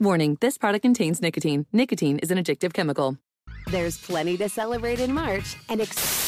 Warning, this product contains nicotine. Nicotine is an addictive chemical. There's plenty to celebrate in March and ex-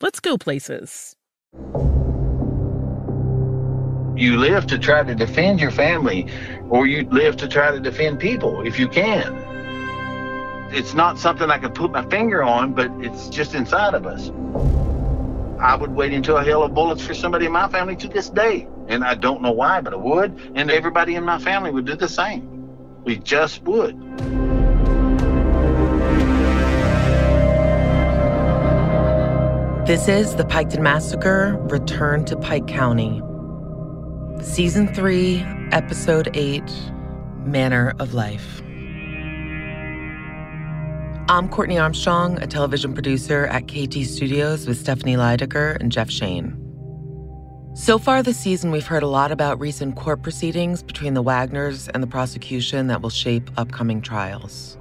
let's go places. You live to try to defend your family, or you live to try to defend people if you can. It's not something I can put my finger on, but it's just inside of us. I would wait until a hail of bullets for somebody in my family to this day. And I don't know why, but I would. And everybody in my family would do the same. We just would. This is The Piketon Massacre Return to Pike County. Season 3, Episode 8 Manner of Life. I'm Courtney Armstrong, a television producer at KT Studios with Stephanie Leidecker and Jeff Shane. So far this season, we've heard a lot about recent court proceedings between the Wagners and the prosecution that will shape upcoming trials.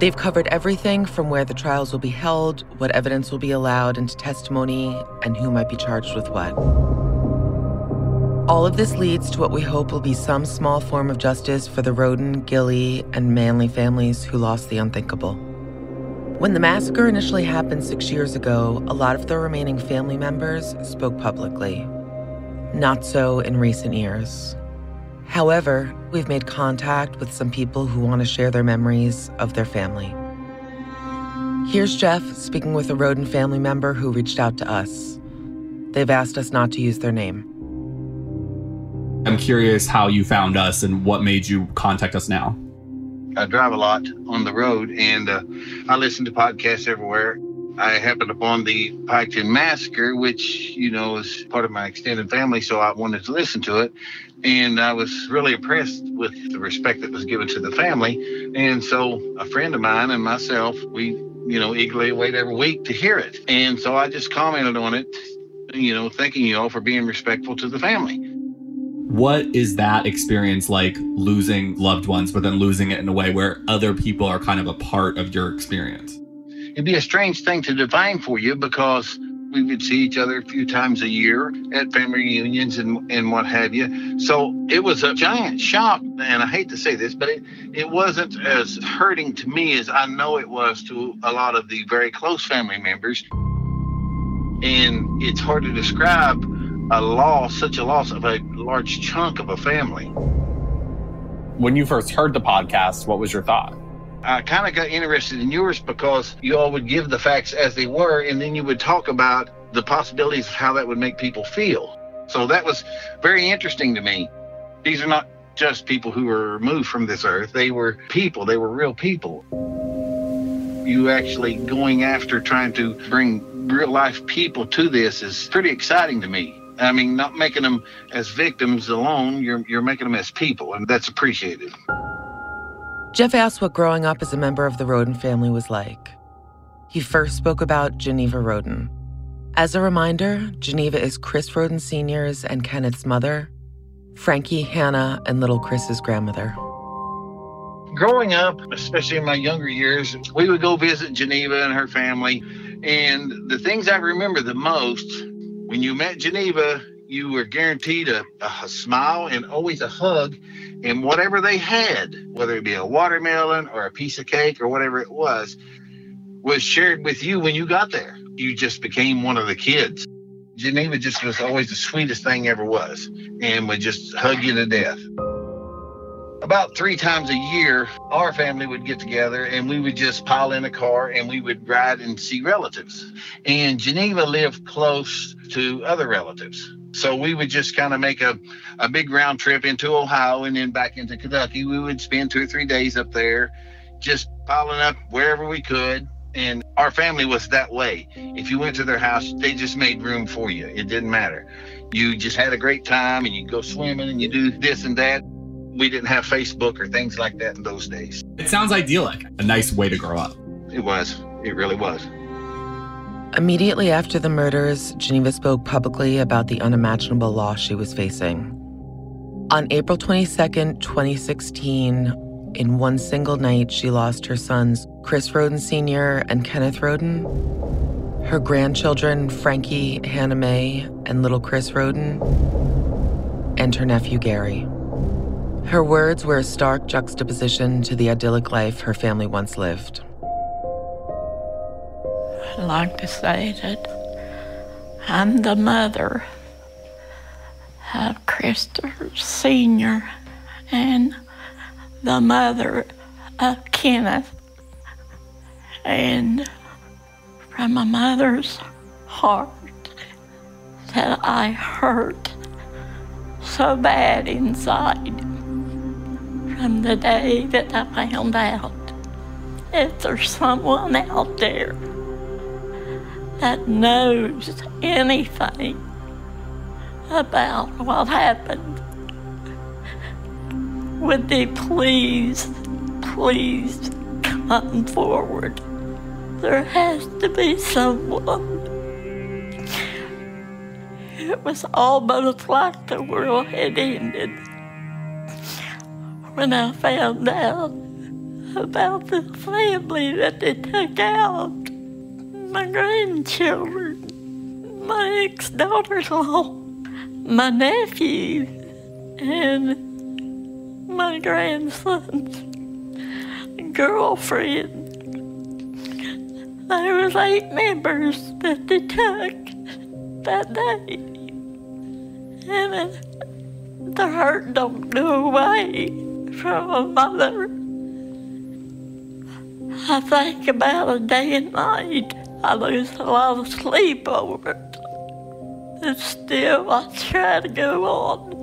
They've covered everything from where the trials will be held, what evidence will be allowed into testimony, and who might be charged with what. All of this leads to what we hope will be some small form of justice for the Rhoden, Gilley, and Manley families who lost the unthinkable. When the massacre initially happened six years ago, a lot of the remaining family members spoke publicly. Not so in recent years. However, we've made contact with some people who want to share their memories of their family. Here's Jeff speaking with a Rhoden family member who reached out to us. They've asked us not to use their name. I'm curious how you found us and what made you contact us now. I drive a lot on the road and uh, I listen to podcasts everywhere. I happened upon the Piketon Massacre, which, you know, is part of my extended family, so I wanted to listen to it. And I was really impressed with the respect that was given to the family. And so a friend of mine and myself, we, you know, eagerly wait every week to hear it. And so I just commented on it, you know, thanking you all for being respectful to the family. What is that experience like losing loved ones, but then losing it in a way where other people are kind of a part of your experience? It'd be a strange thing to define for you because we would see each other a few times a year at family reunions and, and what have you. So it was a giant shock. And I hate to say this, but it, it wasn't as hurting to me as I know it was to a lot of the very close family members. And it's hard to describe a loss, such a loss of a large chunk of a family. When you first heard the podcast, what was your thought? I kind of got interested in yours because you all would give the facts as they were, and then you would talk about the possibilities of how that would make people feel. So that was very interesting to me. These are not just people who were removed from this earth. They were people, they were real people. You actually going after trying to bring real life people to this is pretty exciting to me. I mean, not making them as victims alone, you're, you're making them as people, and that's appreciated. Jeff asked what growing up as a member of the Rhoden family was like. He first spoke about Geneva Rhoden. As a reminder, Geneva is Chris Rhoden Sr.'s and Kenneth's mother, Frankie, Hannah, and little Chris's grandmother. Growing up, especially in my younger years, we would go visit Geneva and her family. And the things I remember the most when you met Geneva, you were guaranteed a, a, smile and always a hug. And whatever they had, whether it be a watermelon or a piece of cake or whatever it was, was shared with you when you got there. You just became one of the kids. Geneva just was always the sweetest thing ever was and would just hug you to death. About three times a year, our family would get together and we would just pile in a car and we would ride and see relatives. And Geneva lived close to other relatives. So we would just kind of make a, a big round trip into Ohio and then back into Kentucky. We would spend two or three days up there, just piling up wherever we could. And our family was that way. If you went to their house, they just made room for you. It didn't matter. You just had a great time and you go swimming and you do this and that. We didn't have Facebook or things like that in those days. It sounds idyllic, a nice way to grow up. It was. It really was. Immediately after the murders, Geneva spoke publicly about the unimaginable loss she was facing. On April 22, 2016, in one single night, she lost her sons, Chris Rhoden Sr. and Kenneth Rhoden, her grandchildren, Frankie, Hannah Mae, and little Chris Rhoden, and her nephew, Gary. Her words were a stark juxtaposition to the idyllic life her family once lived. Like to say that I'm the mother of Christopher Sr. and the mother of Kenneth. And from my mother's heart that I hurt so bad inside from the day that I found out if there's someone out there that knows anything about what happened would they please, please come forward? There has to be someone. It was almost like the world had ended when I found out about the family that they took out my grandchildren, my ex daughter in law, my nephew, and my grandson's girlfriend. There was eight members that they took that day. And it, the hurt don't go away from a mother. I think about it day and night. I lose a lot of sleep over it. And still I try to go on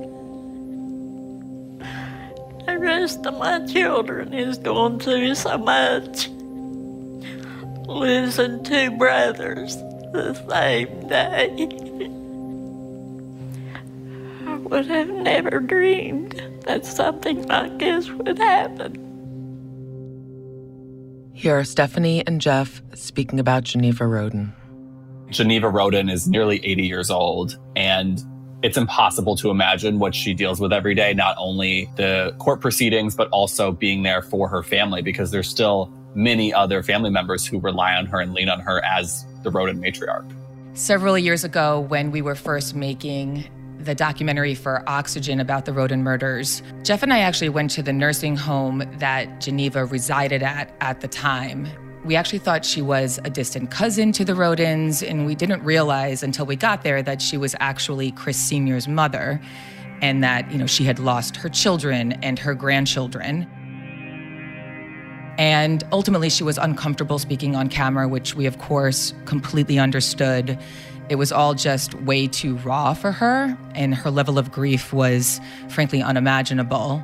the rest of my children is going through so much. Losing two brothers the same day. I would have never dreamed that something like this would happen. Here are Stephanie and Jeff speaking about Geneva Rhoden. Geneva Rhoden is nearly 80 years old, and it's impossible to imagine what she deals with every day, not only the court proceedings, but also being there for her family, because there's still many other family members who rely on her and lean on her as the Rhoden matriarch. Several years ago, when we were first making the documentary for Oxygen about the Rhoden murders, Jeff and I actually went to the nursing home that Geneva resided at at the time. We actually thought she was a distant cousin to the Rhodens, and we didn't realize until we got there that she was actually Chris Sr.'s mother and that, you know, she had lost her children and her grandchildren. And ultimately, she was uncomfortable speaking on camera, which we, of course, completely understood. It was all just way too raw for her, and her level of grief was frankly unimaginable.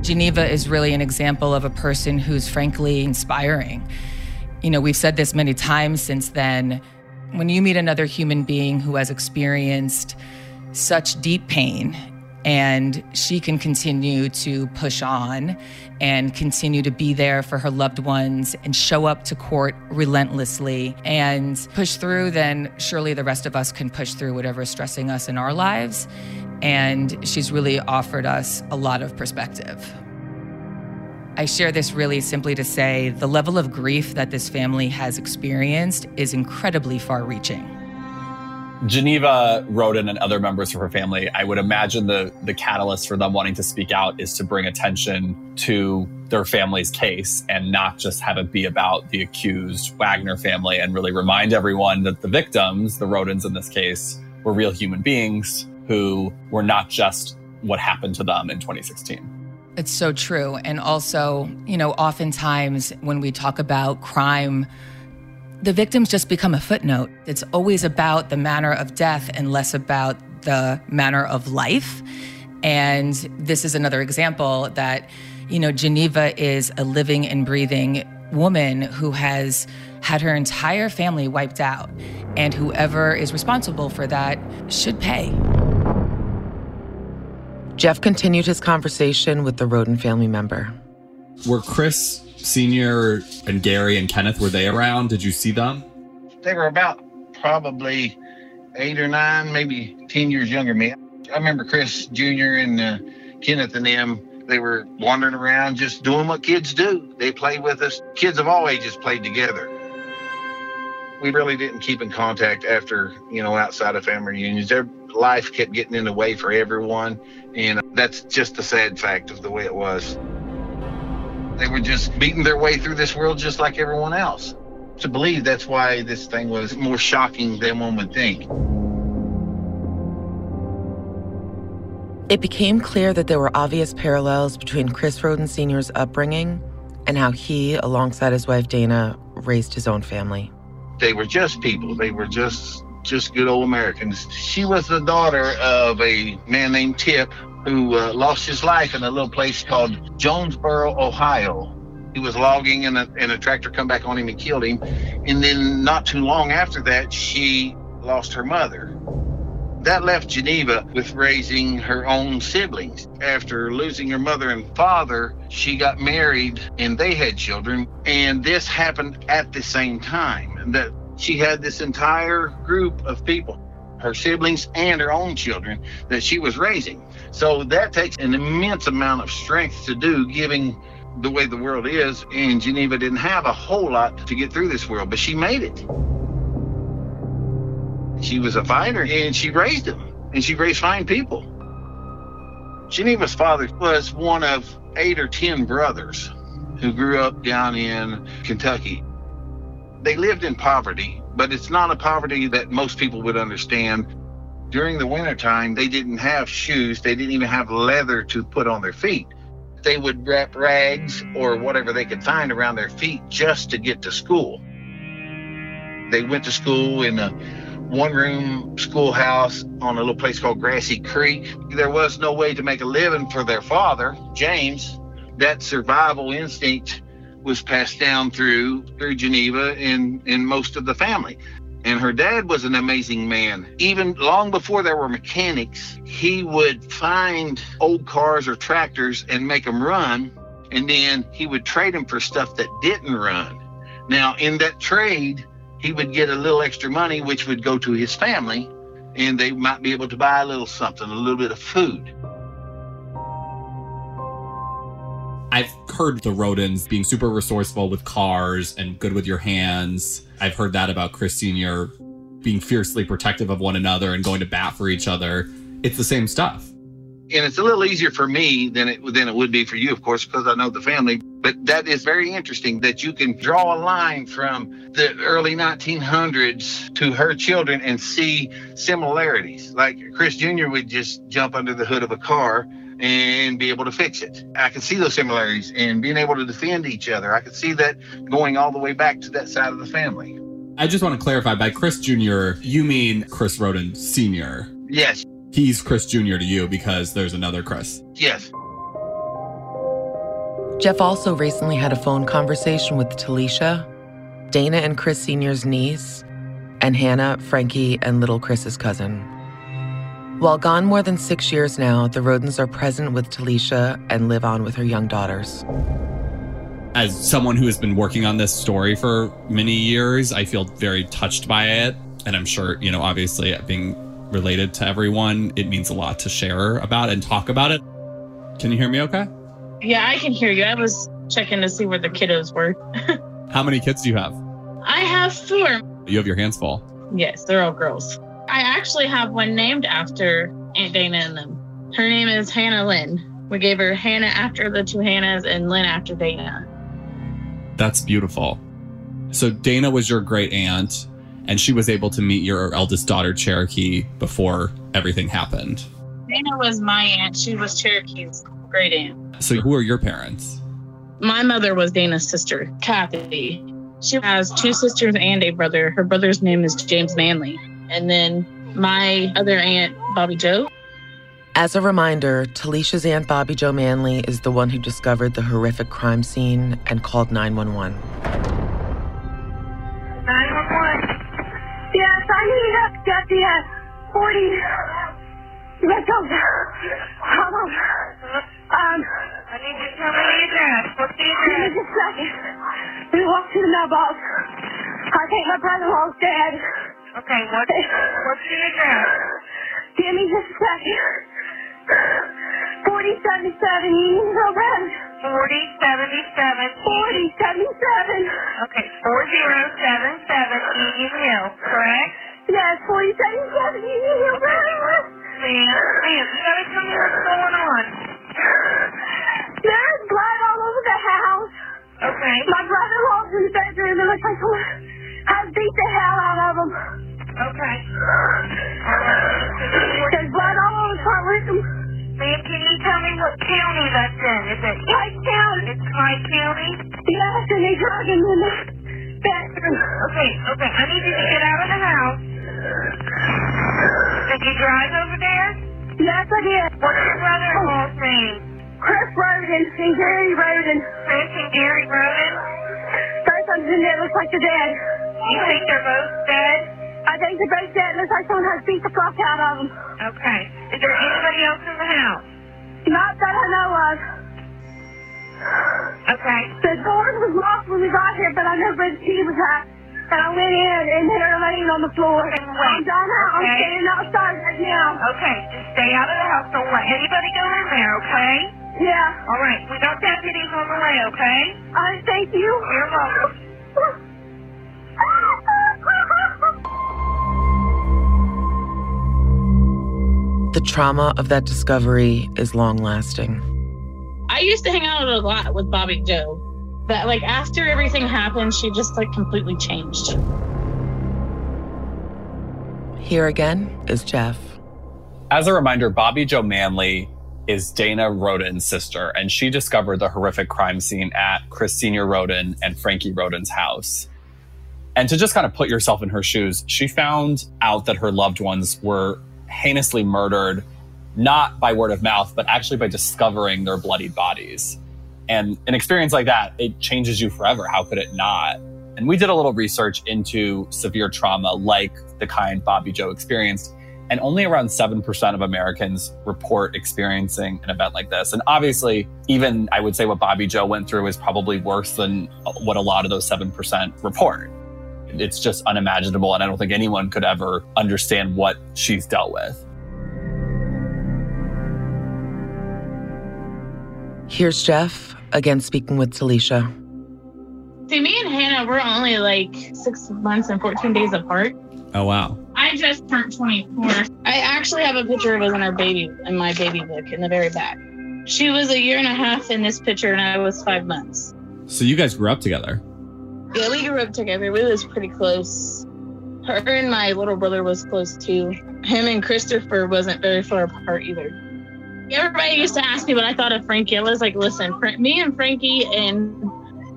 Geneva is really an example of a person who's frankly inspiring. You know, we've said this many times since then. When you meet another human being who has experienced such deep pain and she can continue to push on and continue to be there for her loved ones and show up to court relentlessly and push through, then surely the rest of us can push through whatever is stressing us in our lives. And she's really offered us a lot of perspective. I share this really simply to say the level of grief that this family has experienced is incredibly far reaching. Geneva Rhoden and other members of her family, I would imagine the the catalyst for them wanting to speak out is to bring attention to their family's case and not just have it be about the accused Wagner family and really remind everyone that the victims, the Rhodens in this case, were real human beings who were not just what happened to them in 2016. It's so true. And also, you know, oftentimes when we talk about crime the victims just become a footnote. It's always about the manner of death and less about the manner of life. And this is another example that, you know, Geneva is a living and breathing woman who has had her entire family wiped out. And whoever is responsible for that should pay. Jeff continued his conversation with the Rhoden family member. Were Chris Senior and Gary and Kenneth, were they around? Did you see them? They were about probably eight or nine, maybe 10 years younger than me. I remember Chris Jr. and uh, Kenneth and them, they were wandering around just doing what kids do. They played with us. Kids of all ages played together. We really didn't keep in contact after, you know, outside of family reunions. Their life kept getting in the way for everyone. And that's just the sad fact of the way it was. They were just beating their way through this world just like everyone else. To believe that's why this thing was more shocking than one would think. It became clear that there were obvious parallels between Chris Rhoden Sr.'s upbringing and how he, alongside his wife Dana, raised his own family. They were just people. They were just just good old Americans. She was the daughter of a man named Tip who uh, lost his life in a little place called Jonesboro, Ohio. He was logging and a, and a tractor come back on him and killed him. And then not too long after that, she lost her mother. That left Geneva with raising her own siblings. After losing her mother and father, she got married and they had children. And this happened at the same time. That she had this entire group of people, her siblings and her own children, that she was raising. So that takes an immense amount of strength to do, giving the way the world is. And Geneva didn't have a whole lot to get through this world, but she made it. She was a fighter and she raised them, and she raised fine people. Geneva's father was one of eight or ten brothers who grew up down in Kentucky. They lived in poverty, but it's not a poverty that most people would understand during the wintertime, they didn't have shoes. They didn't even have leather to put on their feet. They would wrap rags or whatever they could find around their feet just to get to school. They went to school in a one room schoolhouse on a little place called Grassy Creek. There was no way to make a living for their father, James. That survival instinct was passed down through through Geneva and, and most of the family. And her dad was an amazing man. Even long before there were mechanics, he would find old cars or tractors and make them run. And then he would trade them for stuff that didn't run. Now, in that trade, he would get a little extra money, which would go to his family, and they might be able to buy a little something, a little bit of food. I've heard the Rhodens being super resourceful with cars and good with your hands. I've heard that about Chris Sr. being fiercely protective of one another and going to bat for each other. It's the same stuff. And it's a little easier for me than it than it would be for you, of course, because I know the family. But that is very interesting that you can draw a line from the early 1900s to her children and see similarities. Like Chris Jr. would just jump under the hood of a car and be able to fix it. I can see those similarities and being able to defend each other. I can see that going all the way back to that side of the family. I just want to clarify by Chris Jr., you mean Chris Rhoden Sr. Yes, He's Chris Jr. to you because there's another Chris. yes. Jeff also recently had a phone conversation with Talisha, Dana and Chris Sr.'s niece, and Hannah, Frankie, and little Chris's cousin. While gone more than six years now, the Rhodens are present with Talisha and live on with her young daughters. As someone who has been working on this story for many years, I feel very touched by it. And I'm sure, you know, obviously being related to everyone, it means a lot to share about and talk about it. Can you hear me okay? Yeah, I can hear you. I was checking to see where the kiddos were. How many kids do you have? I have four. You have your hands full. Yes, they're all girls. I actually have one named after Aunt Dana and them. Her name is Hannah Lynn. We gave her Hannah after the two Hannahs and Lynn after Dana. That's beautiful. So Dana was your great aunt, and she was able to meet your eldest daughter, Cherokee, before everything happened. Dana was my aunt. She was Cherokee's great aunt. So who are your parents? My mother was Dana's sister, Kathy. She has two sisters and a brother. Her brother's name is James Manley. And then my other aunt, Bobby Joe. As a reminder, Talisha's Aunt Bobby Joe Manley is the one who discovered the horrific crime scene and called 911. 911. Yes, I need up get the uh, 40. Let's go. Hold on. Um, I need you to tell me the address. What's the address? Give me just a second. We walked to the mailbox. I think my brother-in-law's dead. Okay, what, what's the address? Give me just a second. 4077 Union Hill Road. 4077. 4077. Okay, 4077 Union Hill, correct? Yes, 4077 Union Hill Road. Ma'am, ma'am, tell me what's going on. There's blood all over the house. Okay. My brother-in-law's in the bedroom. It looks like has beat the hell out of him. Okay. There's blood all over the front room. Ma'am, can you tell me what county that's in? Is it Clay County? It's Clay County? Yes, and they drug him in the bedroom. Okay, okay. I need you to get out of the house. Did you drive over there? Yes, I did. What's your brother-in-law's name? Chris Rhoden and Gary Rhoden. Chris and Gary Rhoden? Both of them that looks like they're dead. You think they're both dead? I think they're both dead. Looks like someone has beat the fuck out of them. Okay. Is there anybody else in the house? Not that I know of. Okay. The door was locked when we got here, but I know the key was at. And I went in, and they're laying on the floor. I'm down out. I'm Okay. standing outside right now. Okay, just stay out of the house. Don't let anybody go in there, okay? Yeah. All right, we got deputies on the way, okay? I thank you. You're welcome. The trauma of that discovery is long lasting. I used to hang out a lot with Bobby Joe. But like after everything happened, she just like completely changed. Here again is Jeff. As a reminder, Bobby Joe Manley is Dana Rhoden's sister, and she discovered the horrific crime scene at Chris Senior Rhoden and Frankie Rhoden's house. And to just kind of put yourself in her shoes, she found out that her loved ones were heinously murdered, not by word of mouth, but actually by discovering their bloodied bodies. And an experience like that, it changes you forever. How could it not? And we did a little research into severe trauma like the kind Bobby Joe experienced. And only around 7% of Americans report experiencing an event like this. And obviously, even I would say what Bobby Joe went through is probably worse than what a lot of those 7% report. It's just unimaginable. And I don't think anyone could ever understand what she's dealt with. Here's Jeff again speaking with Talisha. See, me and Hannah, we're only like six months and 14 days apart. Oh, wow. I just turned 24. I actually have a picture of us in our baby, in my baby book in the very back. She was a year and a half in this picture, and I was five months. So you guys grew up together. Yeah, we grew up together. We was pretty close. Her and my little brother was close too. Him and Christopher wasn't very far apart either. Everybody used to ask me what I thought of Frankie. I was like, listen, me and Frankie and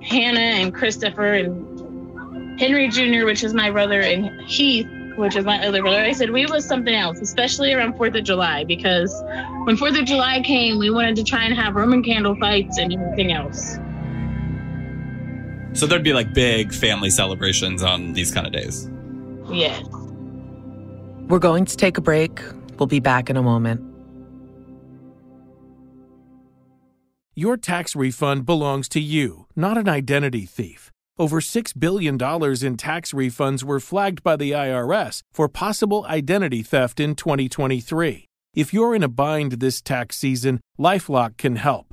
Hannah and Christopher and Henry Jr., which is my brother, and Heath, which is my other brother. I said we was something else, especially around Fourth of July, because when Fourth of July came, we wanted to try and have Roman candle fights and everything else. So there'd be like big family celebrations on these kind of days. Yes. We're going to take a break. We'll be back in a moment. Your tax refund belongs to you, not an identity thief. Over $6 billion in tax refunds were flagged by the IRS for possible identity theft in 2023. If you're in a bind this tax season, Lifelock can help.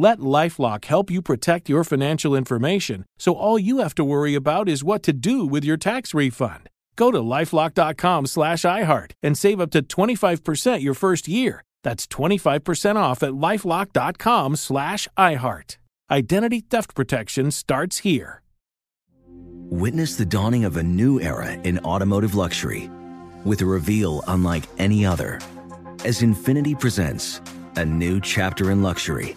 Let Lifelock help you protect your financial information so all you have to worry about is what to do with your tax refund. Go to lifelock.com slash iHeart and save up to 25% your first year. That's 25% off at lifelock.com slash iHeart. Identity theft protection starts here. Witness the dawning of a new era in automotive luxury with a reveal unlike any other as Infiniti presents a new chapter in luxury,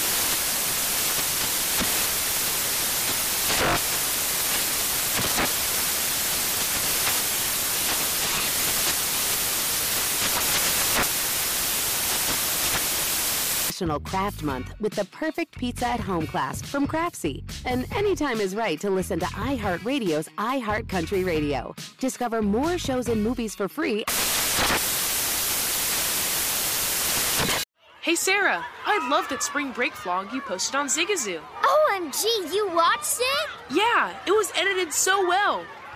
National Craft Month with the perfect pizza at home class from Craftsy. And anytime is right to listen to iHeartRadio's iHeartCountry Radio. Discover more shows and movies for free. Hey Sarah, I love that spring break vlog you posted on Zigazoo. OMG, you watched it? Yeah, it was edited so well.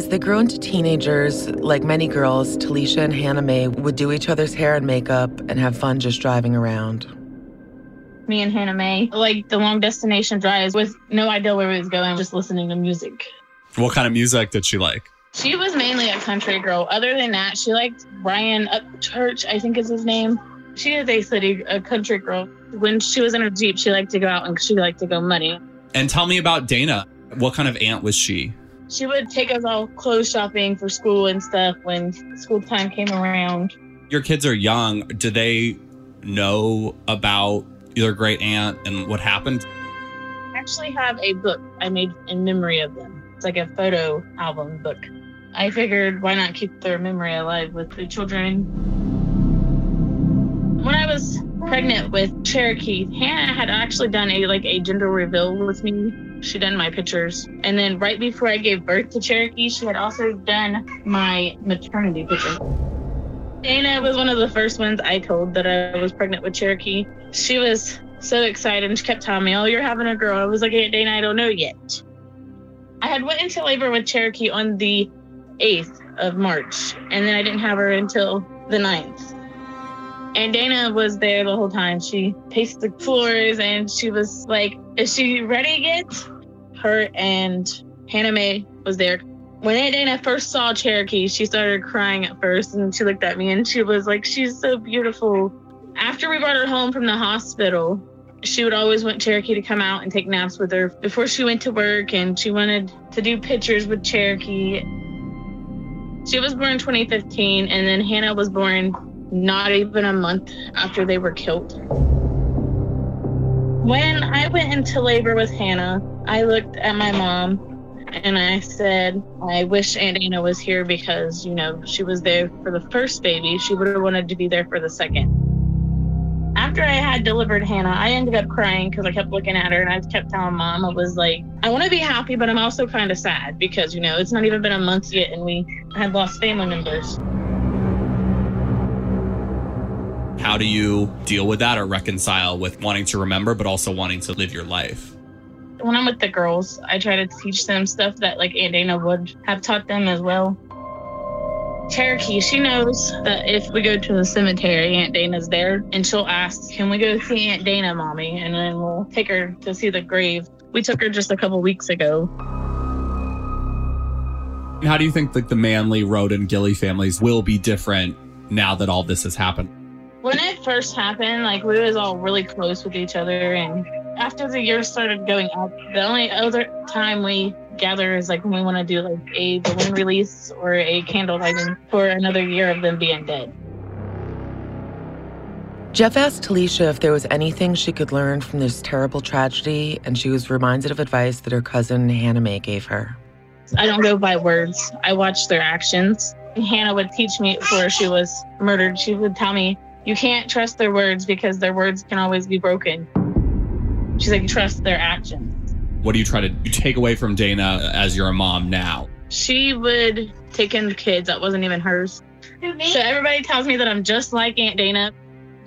As they grew into teenagers, like many girls, Talisha and Hannah Mae would do each other's hair and makeup and have fun just driving around. Me and Hannah Mae, like the long destination drives with no idea where we was going, just listening to music. What kind of music did she like? She was mainly a country girl. Other than that, she liked Brian Upchurch, I think is his name. She is basically a country girl. When she was in her Jeep, she liked to go out and she liked to go muddy. And tell me about Dana. What kind of aunt was she? She would take us all clothes shopping for school and stuff when school time came around. Your kids are young. Do they know about your great aunt and what happened? I actually have a book I made in memory of them. It's like a photo album book. I figured why not keep their memory alive with the children. When I was pregnant with Cherokee, Hannah had actually done a like a gender reveal with me. She done my pictures, and then right before I gave birth to Cherokee, she had also done my maternity picture. Dana was one of the first ones I told that I was pregnant with Cherokee. She was so excited and she kept telling me, "Oh, you're having a girl." I was like, "Hey, Dana, I don't know yet." I had went into labor with Cherokee on the 8th of March, and then I didn't have her until the 9th. And Dana was there the whole time. She paced the floors and she was like, Is she ready yet? Her and Hannah Mae was there. When Aunt Dana first saw Cherokee, she started crying at first and she looked at me and she was like, She's so beautiful. After we brought her home from the hospital, she would always want Cherokee to come out and take naps with her before she went to work and she wanted to do pictures with Cherokee. She was born 2015 and then Hannah was born not even a month after they were killed. When I went into labor with Hannah, I looked at my mom and I said, I wish Aunt Dana was here because, you know, she was there for the first baby. She would have wanted to be there for the second. After I had delivered Hannah, I ended up crying because I kept looking at her and I kept telling mom, I was like, I want to be happy, but I'm also kind of sad because, you know, it's not even been a month yet and we had lost family members. How do you deal with that or reconcile with wanting to remember, but also wanting to live your life? When I'm with the girls, I try to teach them stuff that like Aunt Dana would have taught them as well. Cherokee, she knows that if we go to the cemetery, Aunt Dana's there, and she'll ask, "Can we go see Aunt Dana, mommy?" And then we'll take her to see the grave. We took her just a couple weeks ago. How do you think like the Manley, Rhoden, Gilley families will be different now that all this has happened? When it first happened, like we was all really close with each other, and after the year started going up, the only other time we gather is like when we want to do like a balloon release or a candle lighting for another year of them being dead. Jeff asked Talisha if there was anything she could learn from this terrible tragedy, and she was reminded of advice that her cousin Hannah Mae gave her. I don't go by words. I watch their actions. Hannah would teach me before she was murdered. She would tell me, you can't trust their words because their words can always be broken. She's like, trust their actions. What do you try to take away from Dana as you're a mom now? She would take in the kids that wasn't even hers. So everybody tells me that I'm just like Aunt Dana.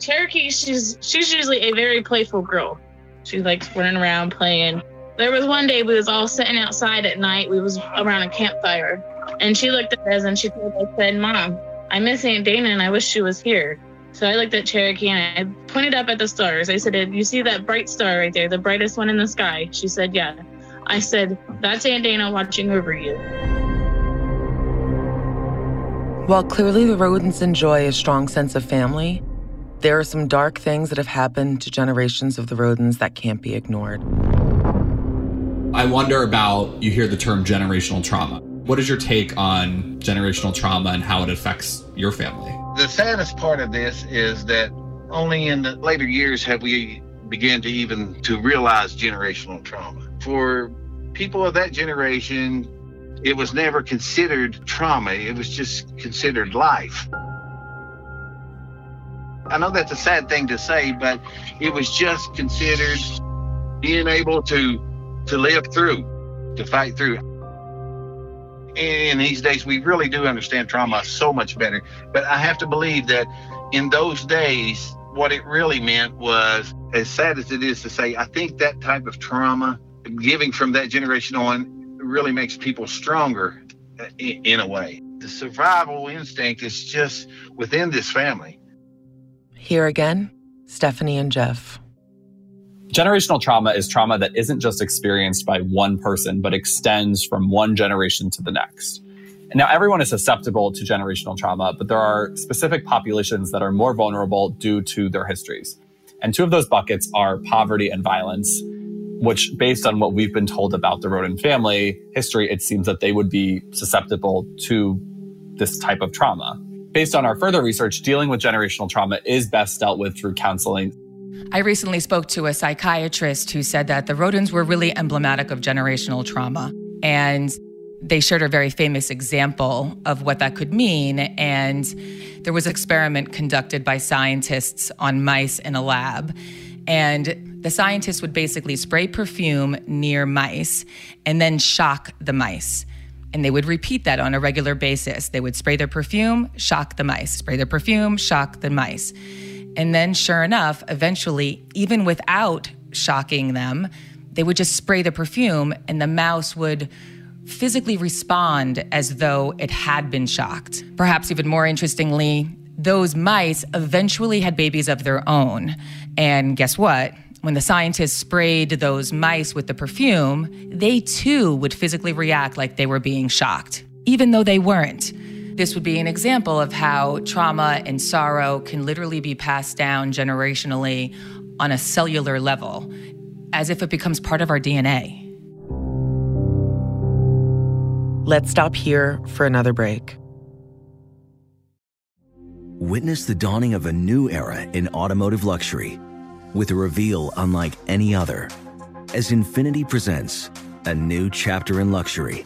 Cherokee, she's she's usually a very playful girl. She likes running around playing. There was one day we was all sitting outside at night. We was around a campfire, and she looked at us and she told us, said, "Mom, I miss Aunt Dana and I wish she was here." So I looked at Cherokee and I pointed up at the stars. I said, You see that bright star right there, the brightest one in the sky? She said, Yeah. I said, That's Aunt Dana watching over you. While clearly the Rhodens enjoy a strong sense of family, there are some dark things that have happened to generations of the Rhodens that can't be ignored. I wonder about you hear the term generational trauma. What is your take on generational trauma and how it affects your family? The saddest part of this is that only in the later years have we begun to even to realize generational trauma. For people of that generation, it was never considered trauma. It was just considered life. I know that's a sad thing to say, but it was just considered being able to to live through, to fight through. In these days, we really do understand trauma so much better. But I have to believe that in those days, what it really meant was, as sad as it is to say, I think that type of trauma, giving from that generation on, really makes people stronger uh, in, in a way. The survival instinct is just within this family. Here again, Stephanie and Jeff. Generational trauma is trauma that isn't just experienced by one person, but extends from one generation to the next. And now, everyone is susceptible to generational trauma, but there are specific populations that are more vulnerable due to their histories. And two of those buckets are poverty and violence, which, based on what we've been told about the Rhoden family history, it seems that they would be susceptible to this type of trauma. Based on our further research, dealing with generational trauma is best dealt with through counseling I recently spoke to a psychiatrist who said that the Rhodens were really emblematic of generational trauma. And they shared a very famous example of what that could mean. And there was an experiment conducted by scientists on mice in a lab. And the scientists would basically spray perfume near mice and then shock the mice. And they would repeat that on a regular basis. They would spray their perfume, shock the mice, spray their perfume, shock the mice. And then, sure enough, eventually, even without shocking them, they would just spray the perfume and the mouse would physically respond as though it had been shocked. Perhaps even more interestingly, those mice eventually had babies of their own. And guess what? When the scientists sprayed those mice with the perfume, they too would physically react like they were being shocked, even though they weren't. This would be an example of how trauma and sorrow can literally be passed down generationally on a cellular level, as if it becomes part of our DNA. Let's stop here for another break. Witness the dawning of a new era in automotive luxury with a reveal unlike any other as Infiniti presents a new chapter in luxury,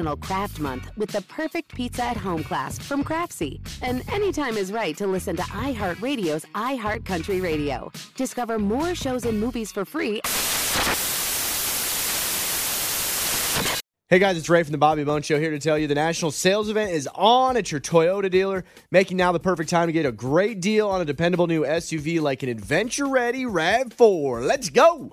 National Craft Month with the perfect pizza at home class from Craftsy. And anytime is right to listen to iHeartRadio's iHeartCountry Radio. Discover more shows and movies for free. Hey guys, it's Ray from the Bobby Bones Show here to tell you the national sales event is on at your Toyota dealer, making now the perfect time to get a great deal on a dependable new SUV like an adventure ready RAV4. Let's go!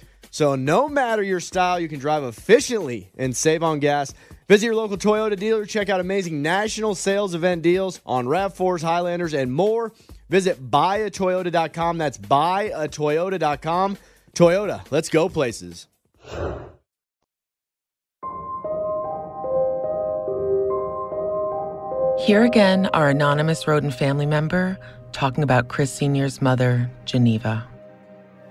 So, no matter your style, you can drive efficiently and save on gas. Visit your local Toyota dealer, check out amazing national sales event deals on RAV4s, Highlanders, and more. Visit buyatoyota.com. That's buyatoyota.com. Toyota, let's go places. Here again, our anonymous Rhoden family member talking about Chris Sr.'s mother, Geneva.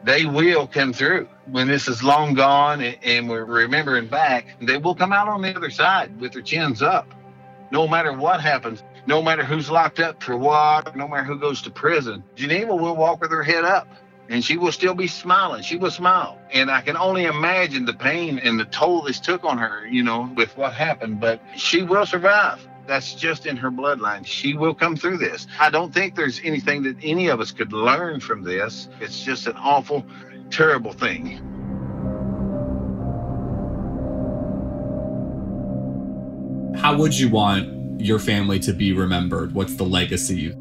They will come through when this is long gone and- we're remembering back. They will come out on the other side with their chins up. No matter what happens, no matter who's locked up for what, no matter who goes to prison, Geneva will walk with her head up and she will still be smiling. She will smile. And I can only imagine the pain and the toll this took on her, you know, with what happened, but she will survive. That's just in her bloodline. She will come through this. I don't think there's anything that any of us could learn from this. It's just an awful, terrible thing. How would you want your family to be remembered? What's the legacy?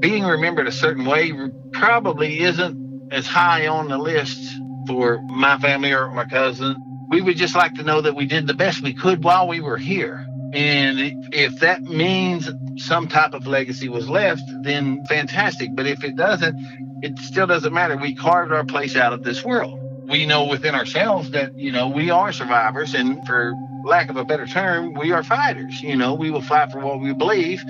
Being remembered a certain way probably isn't as high on the list for my family or my cousin. We would just like to know that we did the best we could while we were here. And if that means some type of legacy was left, then fantastic. But if it doesn't, it still doesn't matter. We carved our place out of this world. We know within ourselves that, you know, we are survivors. And for lack of a better term, we are fighters. You know, we will fight for what we believe,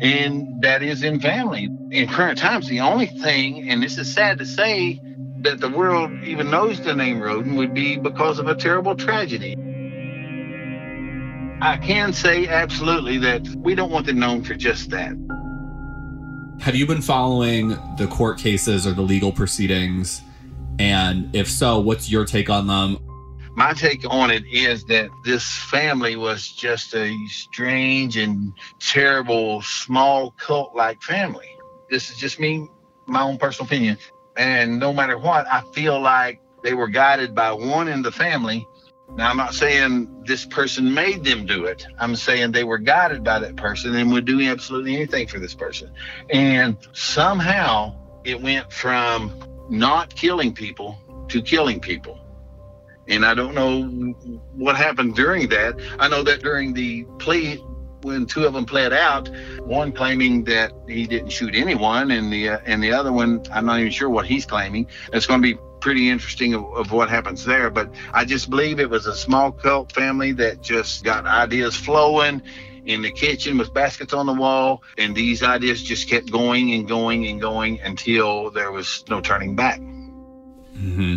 and that is in family. In current times, the only thing, and this is sad to say, that the world even knows the name Rhoden would be because of a terrible tragedy. I can say absolutely that we don't want them known for just that. Have you been following the court cases or the legal proceedings? And if so, what's your take on them? my take on it is that this family was just a strange and terrible small cult like family. This is just me, my own personal opinion. And no matter what, I feel like they were guided by one in the family. Now, I'm not saying this person made them do it. I'm saying they were guided by that person and would do absolutely anything for this person. And somehow it went from not killing people to killing people and I don't know what happened during that. I know that during the plea, when two of them pled out, one claiming that he didn't shoot anyone, and the uh, and the other one, I'm not even sure what he's claiming. It's going to be pretty interesting of, of, what happens there. But I just believe it was a small cult family that just got ideas flowing in the kitchen with baskets on the wall, and these ideas just kept going and going and going until there was no turning back. Mm-hmm.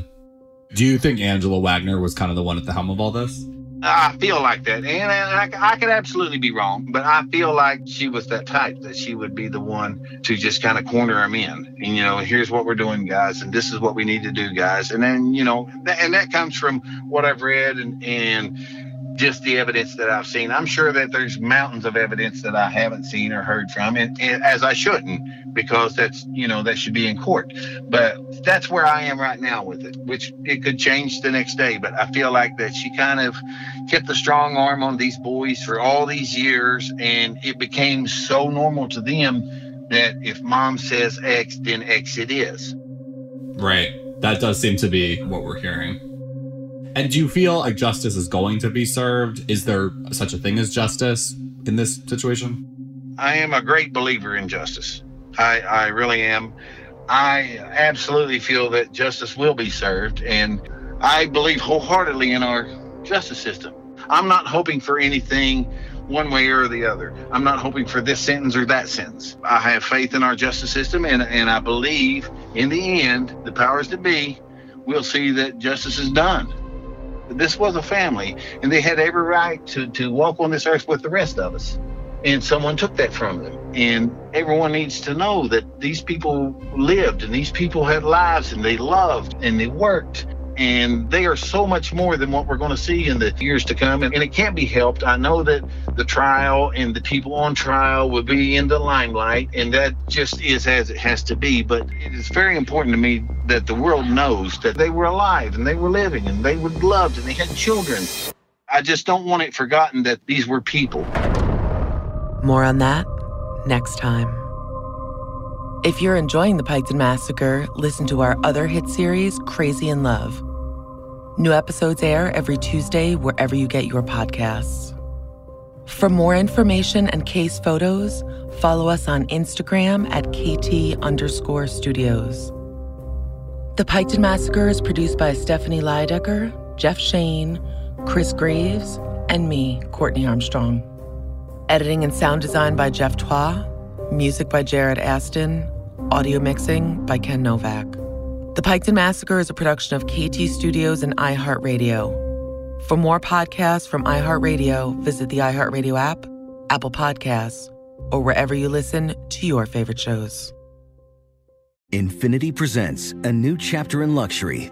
Do you think Angela Wagner was kind of the one at the helm of all this? I feel like that, and I, I, could absolutely be wrong, but I feel like she was that type that she would be the one to just kind of corner him in. And you know, here's what we're doing, guys, and this is what we need to do, guys. And then you know, and that comes from what I've read and and just the evidence that I've seen. I'm sure that there's mountains of evidence that I haven't seen or heard from, and, and, as I shouldn't, because that's you know that should be in court. But that's where I am right now with it, which it could change the next day. But I feel like that she kind of kept a strong arm on these boys for all these years, and it became so normal to them that if mom says X, then X it is. Right. That does seem to be what we're hearing. And do you feel like justice is going to be served? Is there such a thing as justice in this situation? I am a great believer in justice. I, I really am. I absolutely feel that justice will be served, and I believe wholeheartedly in our justice system. I'm not hoping for anything one way or the other. I'm not hoping for this sentence or that sentence. I have faith in our justice system, and, and I believe in the end, the powers that be will see that justice is done. This was a family, and they had every right to, to walk on this earth with the rest of us. And someone took that from them. And everyone needs to know that these people lived and these people had lives and they loved and they worked and they are so much more than what we're going to see in the years to come. And, it can't be helped. I know that the trial and the people on trial will be in the limelight, and that just is as it has to be. But it is very important to me that the world knows that they were alive and they were living and they were loved and they had children. I just don't want it forgotten that these were people. More on that next time. If you're enjoying the Piketon Massacre, listen to our other hit series, Crazy in Love. New episodes air every Tuesday wherever you get your podcasts. For more information and case photos, follow us on Instagram at KT underscore studios. The Piketon Massacre is produced by Stephanie Lydecker, Jeff Shane, Chris Graves, and me, Courtney Armstrong. Editing and sound design by Jeff Twa. Music by Jared Aston. Audio mixing by Ken Novak. The Piketon Massacre is a production of KT Studios and iHeartRadio. For more podcasts from iHeartRadio, visit the iHeartRadio app, Apple Podcasts, or wherever you listen to your favorite shows. Infiniti presents a new chapter in luxury,